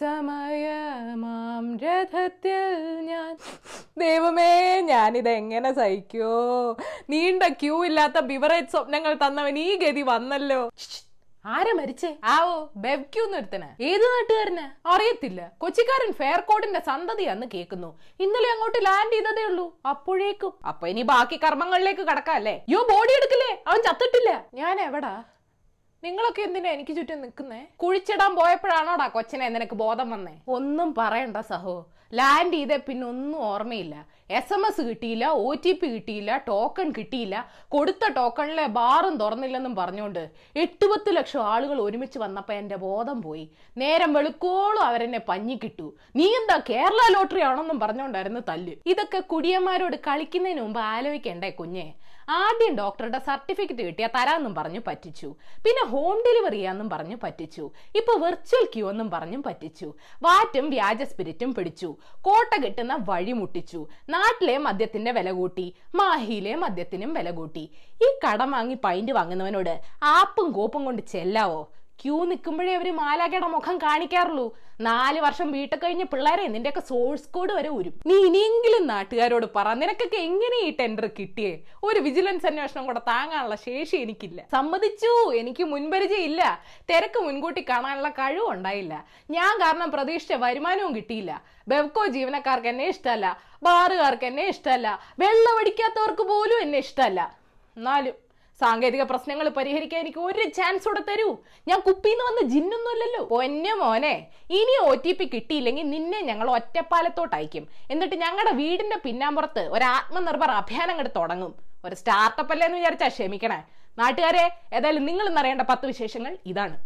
സമയമാം. രഥത്തിൽ ഞാൻ ദൈവമേ ഞാനിത് എങ്ങനെ സഹിക്കോ? നീണ്ട ക്യൂ ഇല്ലാത്ത ബിവറേജ് സ്വപ്നങ്ങൾ തന്നവൻ ഈ ഗതി വന്നല്ലോ. ആരെ മരിച്ചേ? ആവോ ബെവ്ക്യൂന്ന് ഒരുത്തന് ഏത് നാട്ടുകാരന്? അറിയത്തില്ല. കൊച്ചിക്കാരൻ ഫെയർ കോഡിന്റെ സന്തതി അന്ന് കേൾക്കുന്നു. ഇന്നലെ അങ്ങോട്ട് ലാൻഡ് ചെയ്തതേ ഉള്ളൂ. അപ്പോഴേക്കും. അപ്പൊ ഇനി ബാക്കി കർമ്മങ്ങളിലേക്ക് കടക്കാം അല്ലേ യോ ബോഡി എടുക്കില്ലേ? അവൻ ചത്തിട്ടില്ല. ഞാൻ എവിടാ? നിങ്ങളൊക്കെ എന്തിനാ എനിക്ക് ചുറ്റും നിൽക്കുന്നേ? കുഴിച്ചിടാൻ പോയപ്പോഴാണോടാ കൊച്ചിനെ നിനക്ക് ബോധം വന്നേ? ഒന്നും പറയണ്ട സഹോ. ലാൻഡ് ചെയ്തേ പിന്നെ ഒന്നും ഓർമ്മയില്ല. എസ് എം എസ് കിട്ടിയില്ല ഒ ടി പി കിട്ടിയില്ല ടോക്കൺ കിട്ടിയില്ല. കൊടുത്ത ടോക്കണിലെ ബാറും തുറന്നില്ലെന്നും പറഞ്ഞുകൊണ്ട് എട്ടുപത്ത് ലക്ഷം ആളുകൾ ഒരുമിച്ച് വന്നപ്പോൾ എന്റെ ബോധം പോയി. നേരം വെളുക്കോളും അവരെന്നെ പഞ്ഞി കിട്ടു നീ എന്താ കേരള ലോട്ടറി ആണെന്നും പറഞ്ഞുകൊണ്ടായിരുന്നു തല്ല്. ഇതൊക്കെ കുടിയന്മാരോട് കളിക്കുന്നതിന് മുമ്പ് ആലോചിക്കണ്ടേ കുഞ്ഞെ? ആദ്യം ഡോക്ടറുടെ സർട്ടിഫിക്കറ്റ് കിട്ടിയാൽ തരാമെന്നും പറഞ്ഞു പറ്റിച്ചു. പിന്നെ ഹോം ഡെലിവറി ചെയ്യാമെന്നും പറഞ്ഞു പറ്റിച്ചു. ഇപ്പൊ വെർച്വൽ ക്യൂ എന്നും പറഞ്ഞു പറ്റിച്ചു. വാറ്റും വ്യാജ സ്പിരിറ്റും പിടിച്ചു. കോട്ട കിട്ടുന്ന വഴി മുട്ടിച്ചു. നാട്ടിലെ മദ്യത്തിന്റെ വില കൂട്ടി. മാഹിയിലെ മദ്യത്തിനും വില കൂട്ടി. ഈ കടം വാങ്ങി പൈന്റ് വാങ്ങുന്നവനോട് ആപ്പും കോപ്പും കൊണ്ട് ചെല്ലാവോ? ക്യൂ നിൽക്കുമ്പോഴേ അവർ മാലാഖയുടെ മുഖം കാണിക്കാറുള്ളൂ. നാല് വർഷം വീട്ടിൽ കഴിഞ്ഞ പിള്ളേരെ നിന്റെയൊക്കെ സോഴ്സ് കോഡ് വരെ ഉരും നീ ഇനിയെങ്കിലും നാട്ടുകാരോട് പറ നിനക്കൊക്കെ എങ്ങനെ ഈ ടെൻഡർ കിട്ടിയേ? ഒരു വിജിലൻസ് അന്വേഷണം കൂടെ താങ്ങാനുള്ള ശേഷി എനിക്കില്ല. സമ്മതിച്ചു എനിക്ക് മുൻപരിചയം ഇല്ല തിരക്ക് മുൻകൂട്ടി കാണാനുള്ള കഴിവും ഉണ്ടായില്ല. ഞാൻ കാരണം പ്രതീക്ഷിച്ച വരുമാനവും കിട്ടിയില്ല. ബെവ്കോ ജീവനക്കാർക്ക് എന്നെ ഇഷ്ടമല്ല. ബാറുകാർക്ക് എന്നെ ഇഷ്ടമല്ല. വെള്ളമടിക്കാത്തവർക്ക് പോലും എന്നെ ഇഷ്ടമല്ല. എന്നാലും സാങ്കേതിക പ്രശ്നങ്ങൾ പരിഹരിക്കാൻ എനിക്ക് ഒരു ചാൻസ് കൂടെ തരൂ. ഞാൻ കുപ്പിന്ന് വന്ന ജിന്നൊന്നുമല്ലല്ലോ. പൊന്നെ മോനെ ഇനി ഒ ടി പി കിട്ടിയില്ലെങ്കിൽ നിന്നെ ഞങ്ങൾ ഒറ്റപ്പാലത്തോട്ട് അയക്കും എന്നിട്ട് ഞങ്ങളുടെ വീടിന്റെ പിന്നാമ്പുറത്ത് ഒരു ആത്മനിർഭർ അഭിയാനം അങ്ങോട്ട് തുടങ്ങും. ഒരു സ്റ്റാർട്ടപ്പ് അല്ലേ എന്ന് വിചാരിച്ചാ ക്ഷമിക്കണേ. നാട്ടുകാരെ ഏതായാലും നിങ്ങൾ എന്നറിയേണ്ട പത്ത് വിശേഷങ്ങൾ ഇതാണ്.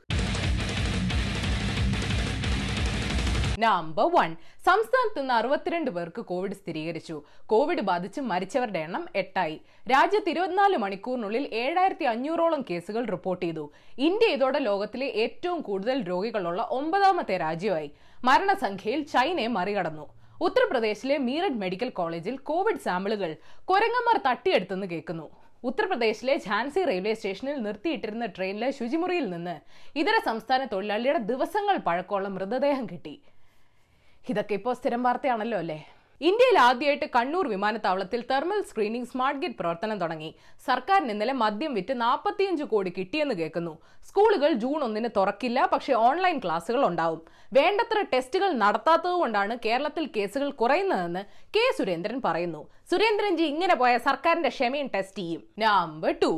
നമ്പർ വൺ സംസ്ഥാനത്ത് നിന്ന് അറുപത്തിരണ്ട് പേർക്ക് കോവിഡ് സ്ഥിരീകരിച്ചു. കോവിഡ് ബാധിച്ച് മരിച്ചവരുടെ എണ്ണം എട്ടായി. രാജ്യത്ത് ഇരുപത്തിനാല് മണിക്കൂറിനുള്ളിൽ ഏഴായിരത്തി അഞ്ഞൂറോളം കേസുകൾ റിപ്പോർട്ട് ചെയ്തു. ഇന്ത്യ ഇതോടെ ലോകത്തിലെ ഏറ്റവും കൂടുതൽ രോഗികളുള്ള ഒമ്പതാമത്തെ രാജ്യമായി. മരണസംഖ്യയിൽ ചൈനയെ മറികടന്നു. ഉത്തർപ്രദേശിലെ മീററ്റ് മെഡിക്കൽ കോളേജിൽ കോവിഡ് സാമ്പിളുകൾ കൊരങ്ങന്മാർ തട്ടിയെടുത്തെന്ന് കേൾക്കുന്നു. ഉത്തർപ്രദേശിലെ ഝാൻസി റെയിൽവേ സ്റ്റേഷനിൽ നിർത്തിയിട്ടിരുന്ന ട്രെയിനിലെ ശുചിമുറിയിൽ നിന്ന് ഇതര സംസ്ഥാന തൊഴിലാളിയുടെ ദിവസങ്ങൾ പഴക്കമുള്ള മൃതദേഹം കിട്ടി. ഇതൊക്കെ ഇപ്പോൾ സ്ഥിരം വാർത്തയാണല്ലോ അല്ലേ? ഇന്ത്യയിൽ ആദ്യമായിട്ട് കണ്ണൂർ വിമാനത്താവളത്തിൽ തെർമൽ സ്ക്രീനിംഗ് സ്മാർട്ട് ഗേറ്റ് പ്രവർത്തനം തുടങ്ങി. സർക്കാരിന് ഇന്നലെ മദ്യം വിറ്റ് നാൽപ്പത്തിയഞ്ച് കോടി കിട്ടിയെന്ന് കേൾക്കുന്നു. സ്കൂളുകൾ ജൂൺ ഒന്നിന് തുറക്കില്ല പക്ഷേ ഓൺലൈൻ ക്ലാസുകൾ ഉണ്ടാവും. വേണ്ടത്ര ടെസ്റ്റുകൾ നടത്താത്തത് കൊണ്ടാണ് കേരളത്തിൽ കേസുകൾ കുറയുന്നതെന്ന് കെ സുരേന്ദ്രൻ പറയുന്നു. സുരേന്ദ്രൻജി ഇങ്ങനെ പോയ സർക്കാരിന്റെ ക്ഷമയും ടെസ്റ്റ് ചെയ്യും. നമ്പർ ടു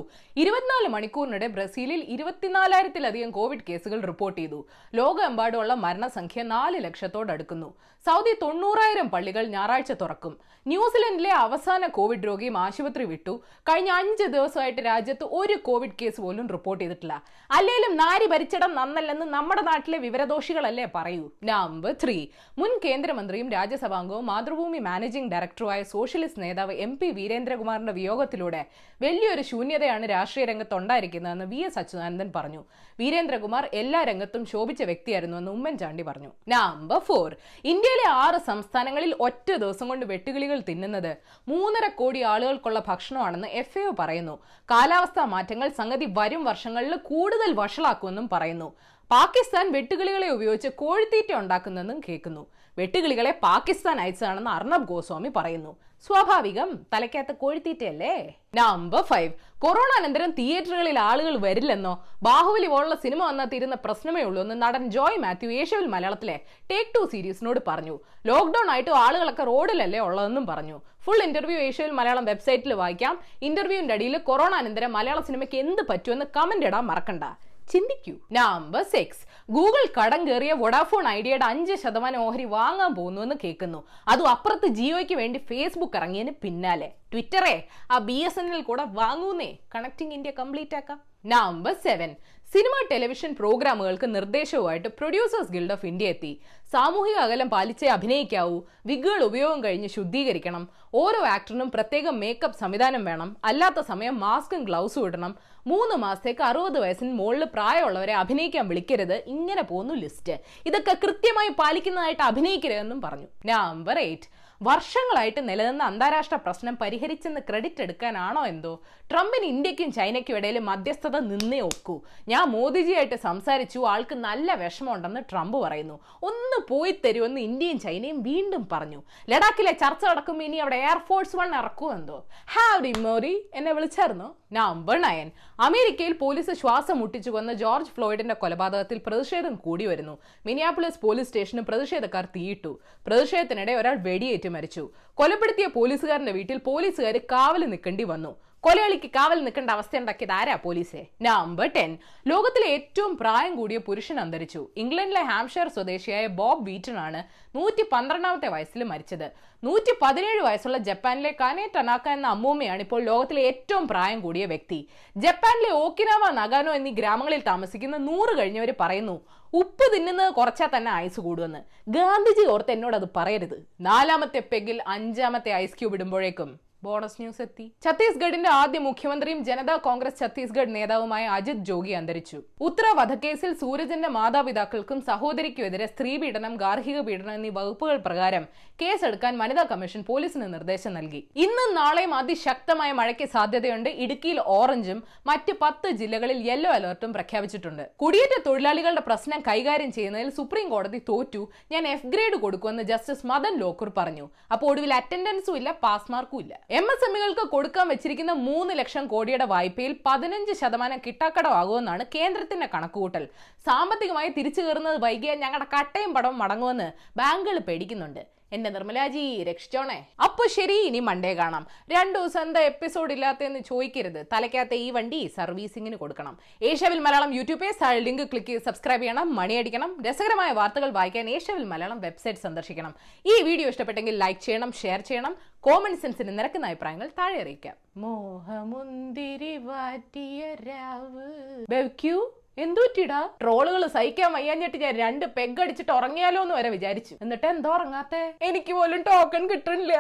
ഇരുപത്തിനാല് മണിക്കൂറിനിടെ ബ്രസീലിൽ ഇരുപത്തിനാലായിരത്തിലധികം കോവിഡ് കേസുകൾ റിപ്പോർട്ട് ചെയ്തു. ലോകമെമ്പാടുമുള്ള മരണസംഖ്യ നാല് ലക്ഷത്തോടടുക്കുന്നു സൗദി തൊണ്ണൂറായിരം പള്ളികൾ ഞായറാഴ്ച തുറക്കും. ന്യൂസിലൻഡിലെ അവസാന കോവിഡ് രോഗിയും ആശുപത്രി വിട്ടു. കഴിഞ്ഞ അഞ്ച് ദിവസമായിട്ട് രാജ്യത്ത് ഒരു കോവിഡ് കേസ് പോലും റിപ്പോർട്ട് ചെയ്തിട്ടില്ല. അല്ലെങ്കിലും നാരി ഭരിച്ചിടം നന്നല്ലെന്ന് നമ്മുടെ നാട്ടിലെ വിവരദോഷികളല്ലേ പറയൂ. നമ്പർ ത്രീ മുൻ കേന്ദ്രമന്ത്രിയും രാജ്യസഭാംഗവും മാതൃഭൂമി മാനേജിംഗ് ഡയറക്ടറുമായ സോഷ്യലിസ്റ്റ് നേതാവ് എം പി വീരേന്ദ്രകുമാറിന്റെ വിയോഗത്തിലൂടെ വലിയൊരു ശൂന്യതയാണ് രാഷ്ട്രീയ രംഗത്ത് ഉണ്ടായിരിക്കുന്നതെന്ന് വി എസ് അച്യുതാനന്ദൻ പറഞ്ഞു. വീരേന്ദ്രകുമാർ എല്ലാ രംഗത്തും ശോഭിച്ച വ്യക്തിയായിരുന്നു വ്യക്തിയായിരുന്നുവെന്ന് ഉമ്മൻചാണ്ടി പറഞ്ഞു. നമ്പർ ഫോർ ഇന്ത്യയിലെ ആറ് സംസ്ഥാനങ്ങളിൽ ഒറ്റ ദിവസം കൊണ്ട് വെട്ടുകിളികൾ തിന്നുന്നത് മൂന്നര കോടി ആളുകൾക്കുള്ള ഭക്ഷണമാണെന്ന് എഫ് എ പറയുന്നു. കാലാവസ്ഥാ മാറ്റങ്ങൾ സംഗതി വരും വർഷങ്ങളിൽ കൂടുതൽ വഷളാക്കുമെന്നും പറയുന്നു. പാകിസ്ഥാൻ വെട്ടുകിളികളെ ഉപയോഗിച്ച് കോഴിത്തീറ്റ ഉണ്ടാക്കുന്നെന്നും കേൾക്കുന്നു. വെട്ടുകിളികളെ പാകിസ്ഥാൻ അയച്ചതാണെന്ന് അർണബ് ഗോസ്വാമി പറയുന്നു. സ്വാഭാവികം തലയ്ക്കകത്ത് കോഴിത്തീറ്റയല്ലേ? നമ്പർ ഫൈവ് കൊറോണ അനന്തരം തിയേറ്ററുകളിൽ ആളുകൾ വരില്ലെന്നോ? ബാഹുബലി പോലുള്ള സിനിമ വന്നാൽ തീരുന്ന പ്രശ്നമേ ഉള്ളൂ എന്ന് നടൻ ജോയ് മാത്യു ഏഷ്യവിൽ മലയാളത്തിലെ ടേക്ക് ടു സീരീസിനോട് പറഞ്ഞു. ലോക്ക്ഡൌൺ ആയിട്ട് ആളുകളൊക്കെ റോഡിലല്ലേ ഉള്ളതെന്നും പറഞ്ഞു. ഫുൾ ഇന്റർവ്യൂ ഏഷ്യവിൽ മലയാളം വെബ്സൈറ്റിൽ വായിക്കാം. ഇന്റർവ്യൂവിന്റെ അടിയിൽ കൊറോണ അനന്തരം മലയാള സിനിമയ്ക്ക് എന്ത് പറ്റുമെന്ന് കമന്റ് ഇടാൻ മറക്കണ്ട. ചിന്തിക്കൂ. നമ്പർ സിക്സ് ഗൂഗിൾ കടം കയറിയ വൊഡാഫോൺ ഐഡിയയുടെ അഞ്ച് ശതമാനം ഓഹരി വാങ്ങാൻ പോകുന്നുവെന്ന് കേൾക്കുന്നു. അതും അപ്പുറത്ത് ജിയോയ്ക്ക് വേണ്ടി ഫേസ്ബുക്ക് ഇറങ്ങിയതിന് പിന്നാലെ. ട്വിറ്ററെ ആ ബി എസ് എൻ എൽ കൂടെ വാങ്ങൂന്നേ. കണക്ടിങ് ഇന്ത്യ കംപ്ലീറ്റ് ആക്കാം. നമ്പർ സെവൻ സിനിമ ടെലിവിഷൻ പ്രോഗ്രാമുകൾക്ക് നിർദ്ദേശവുമായിട്ട് പ്രൊഡ്യൂസേഴ്സ് ഗിൽഡ് ഓഫ് ഇന്ത്യ എത്തി. സാമൂഹിക അകലം പാലിച്ചേ അഭിനയിക്കാവൂ. വിഗുകൾ ഉപയോഗം കഴിഞ്ഞ് ശുദ്ധീകരിക്കണം. ഓരോ ആക്ടറിനും പ്രത്യേകം മേക്കപ്പ് സംവിധാനം വേണം. അല്ലാത്ത സമയം മാസ്കും ഗ്ലൗസും ഇടണം. മൂന്ന് മാസത്തേക്ക് അറുപത് വയസ്സിന് മുകളിൽ പ്രായമുള്ളവരെ അഭിനയിക്കാൻ വിളിക്കരുത്. ഇങ്ങനെ പോകുന്നു ലിസ്റ്റ് ഇതൊക്കെ കൃത്യമായി പാലിക്കുന്നതായിട്ട് അഭിനയിക്കരുതെന്നും പറഞ്ഞു. നമ്പർ എയ്റ്റ് വർഷങ്ങളായിട്ട് നിലനിന്ന അന്താരാഷ്ട്ര പ്രശ്നം പരിഹരിച്ചെന്ന് ക്രെഡിറ്റ് എടുക്കാനാണോ എന്തോ? ട്രംപിന് ഇന്ത്യക്കും ചൈനയ്ക്കും ഇടയിൽ മധ്യസ്ഥത നിന്നേ ഒക്കൂ. ഞാൻ മോദിജിയായിട്ട് സംസാരിച്ചു ആൾക്ക് നല്ല വിഷമമുണ്ടെന്ന് ട്രംപ് പറയുന്നു. ഒന്ന് പോയി തരുമെന്ന് ഇന്ത്യയും ചൈനയും വീണ്ടും പറഞ്ഞു. ലഡാക്കിലെ ചർച്ച നടക്കുമ്പോൾ ഇനി അവിടെ എയർഫോഴ്സ് വൺ ഇറക്കൂ ഇറക്കുമെന്തോ ഹാവ് മോറി എന്നെ വിളിച്ചായിരുന്നു. Number nine. അമേരിക്കയിൽ പോലീസ് ശ്വാസം മുട്ടിച്ചു കൊന്ന ജോർജ് ഫ്ലോയിഡിന്റെ കൊലപാതകത്തിൽ പ്രതിഷേധം കൂടി വരുന്നു. മിനിയാപ്പിളിസ് പോലീസ് സ്റ്റേഷന് പ്രതിഷേധക്കാർ തീയിട്ടു. പ്രതിഷേധത്തിനിടെ ഒരാൾ വെടിയേറ്റ്. മരിച്ചു. കൊലപ്പെടുത്തിയ പോലീസുകാരന്റെ വീട്ടിൽ പോലീസുകാർ കാവൽ നിൽക്കേണ്ടി വന്നു. കൊലയാളിക്ക് കാവൽ നിൽക്കേണ്ട അവസ്ഥ ഉണ്ടാക്കിയത് ആരാ പോലീസെ? നമ്പർ ടെൻ ലോകത്തിലെ ഏറ്റവും പ്രായം കൂടിയ പുരുഷൻ അന്തരിച്ചു. ഇംഗ്ലണ്ടിലെ ഹാംഷയർ സ്വദേശിയായ ബോബ് വീറ്റൺ ആണ് നൂറ്റി പന്ത്രണ്ടാമത്തെ വയസ്സിൽ മരിച്ചത്. നൂറ്റി പതിനേഴ് വയസ്സുള്ള ജപ്പാനിലെ കാനെ ടനാക്ക എന്ന അമ്മൂമ്മയാണ് ഇപ്പോൾ ലോകത്തിലെ ഏറ്റവും പ്രായം കൂടിയ വ്യക്തി. ജപ്പാനിലെ ഓക്കിനാവ നഗാനോ എന്നീ ഗ്രാമങ്ങളിൽ താമസിക്കുന്ന നൂറ് കഴിഞ്ഞവർ പറയുന്നു ഉപ്പ് തിന്നുന്നത് കുറച്ചാൽ തന്നെ ഐസ് കൂടുമെന്ന്. ഗാന്ധിജി ഓർത്ത് എന്നോട് അത് പറയരുത്. നാലാമത്തെ പെഗിൽ അഞ്ചാമത്തെ ഐസ് ക്യൂബ് ഇടുമ്പോഴേക്കും. ബോണസ് ന്യൂസ് എത്തി. ഛത്തീസ്ഗഡിന്റെ ആദ്യ മുഖ്യമന്ത്രിയും ജനതാ കോൺഗ്രസ് ഛത്തീസ്ഗഡ് നേതാവുമായ അജിത് ജോഗി അന്തരിച്ചു. ഉത്തര വധക്കേസിൽ സൂരജന്റെ മാതാപിതാക്കൾക്കും സഹോദരിക്കുമെതിരെ സ്ത്രീപീഡനം ഗാർഹിക പീഡനം എന്നീ വകുപ്പുകൾ പ്രകാരം കേസെടുക്കാൻ വനിതാ കമ്മീഷൻ പോലീസിന് നിർദ്ദേശം നൽകി. ഇന്നും നാളെയും അതിശക്തമായ മഴയ്ക്ക് സാധ്യതയുണ്ട്. ഇടുക്കിയിൽ ഓറഞ്ചും മറ്റ് പത്ത് ജില്ലകളിൽ യെല്ലോ അലർട്ടും പ്രഖ്യാപിച്ചിട്ടുണ്ട്. കുടിയേറ്റ തൊഴിലാളികളുടെ പ്രശ്നം കൈകാര്യം ചെയ്യുന്നതിൽ സുപ്രീം കോടതി തോറ്റു. ഞാൻ എഫ് ഗ്രേഡ് കൊടുക്കുമെന്ന് ജസ്റ്റിസ് മദൻ ലോക്കൂർ പറഞ്ഞു. അപ്പോൾ ഒടുവിൽ അറ്റൻഡൻസും ഇല്ല പാസ് മാർക്കും ഇല്ല. എം എസ് എം ഇകൾക്ക് കൊടുക്കാൻ വെച്ചിരിക്കുന്ന മൂന്ന് ലക്ഷം കോടിയുടെ വായ്പയിൽ പതിനഞ്ച് ശതമാനം കിട്ടാക്കടമാകുമെന്നാണ് കേന്ദ്രത്തിന്റെ കണക്കുകൂട്ടൽ. സാമ്പത്തികമായി തിരിച്ചു കയറുന്നത് വൈകിയാൽ ഞങ്ങളുടെ കട്ടയും പടവും മടങ്ങുമെന്ന് ബാങ്കുകൾ പേടിക്കുന്നുണ്ട്. എന്റെ നിർമ്മലാജി രക്ഷിച്ചോണേ. അപ്പൊ ശരി ഇനി മണ്ടേ കാണാം. രണ്ടു ദിവസം എന്താ എപ്പിസോഡ് ഇല്ലാത്തതെന്ന് ചോദിക്കരുത്. തലയ്ക്കാത്ത ഈ വണ്ടി സർവീസിങ്ങിന് കൊടുക്കണം. ഏഷ്യവിൽ മലയാളം യൂട്യൂബ് ലിങ്ക് ക്ലിക്ക് ചെയ്ത് സബ്സ്ക്രൈബ് ചെയ്യണം മണിയടിക്കണം രസകരമായ വാർത്തകൾ വായിക്കാൻ ഏഷ്യവിൽ മലയാളം വെബ്സൈറ്റ് സന്ദർശിക്കണം. ഈ വീഡിയോ ഇഷ്ടപ്പെട്ടെങ്കിൽ ലൈക്ക് ചെയ്യണം ഷെയർ ചെയ്യണം. കോമൺ സെൻസിന് നിരക്കുന്ന അഭിപ്രായങ്ങൾ താഴെ അറിയിക്കാം. മോഹമുന്തിരി വാറ്റിയ രാവ്. ബെവ്ക്യൂ എന്തുറ്റിടാ ട്രോളുകൾ സഹിക്കാൻ വയ്യാഞ്ഞിട്ട് ഞാൻ രണ്ട് പെഗ് അടിച്ചിട്ട് ഉറങ്ങിയാലോ എന്ന് വരെ വിചാരിച്ചു. എന്നിട്ട് എന്തോ ഉറങ്ങാത്തെ? എനിക്ക് പോലും ടോക്കൺ കിട്ടണില്ല.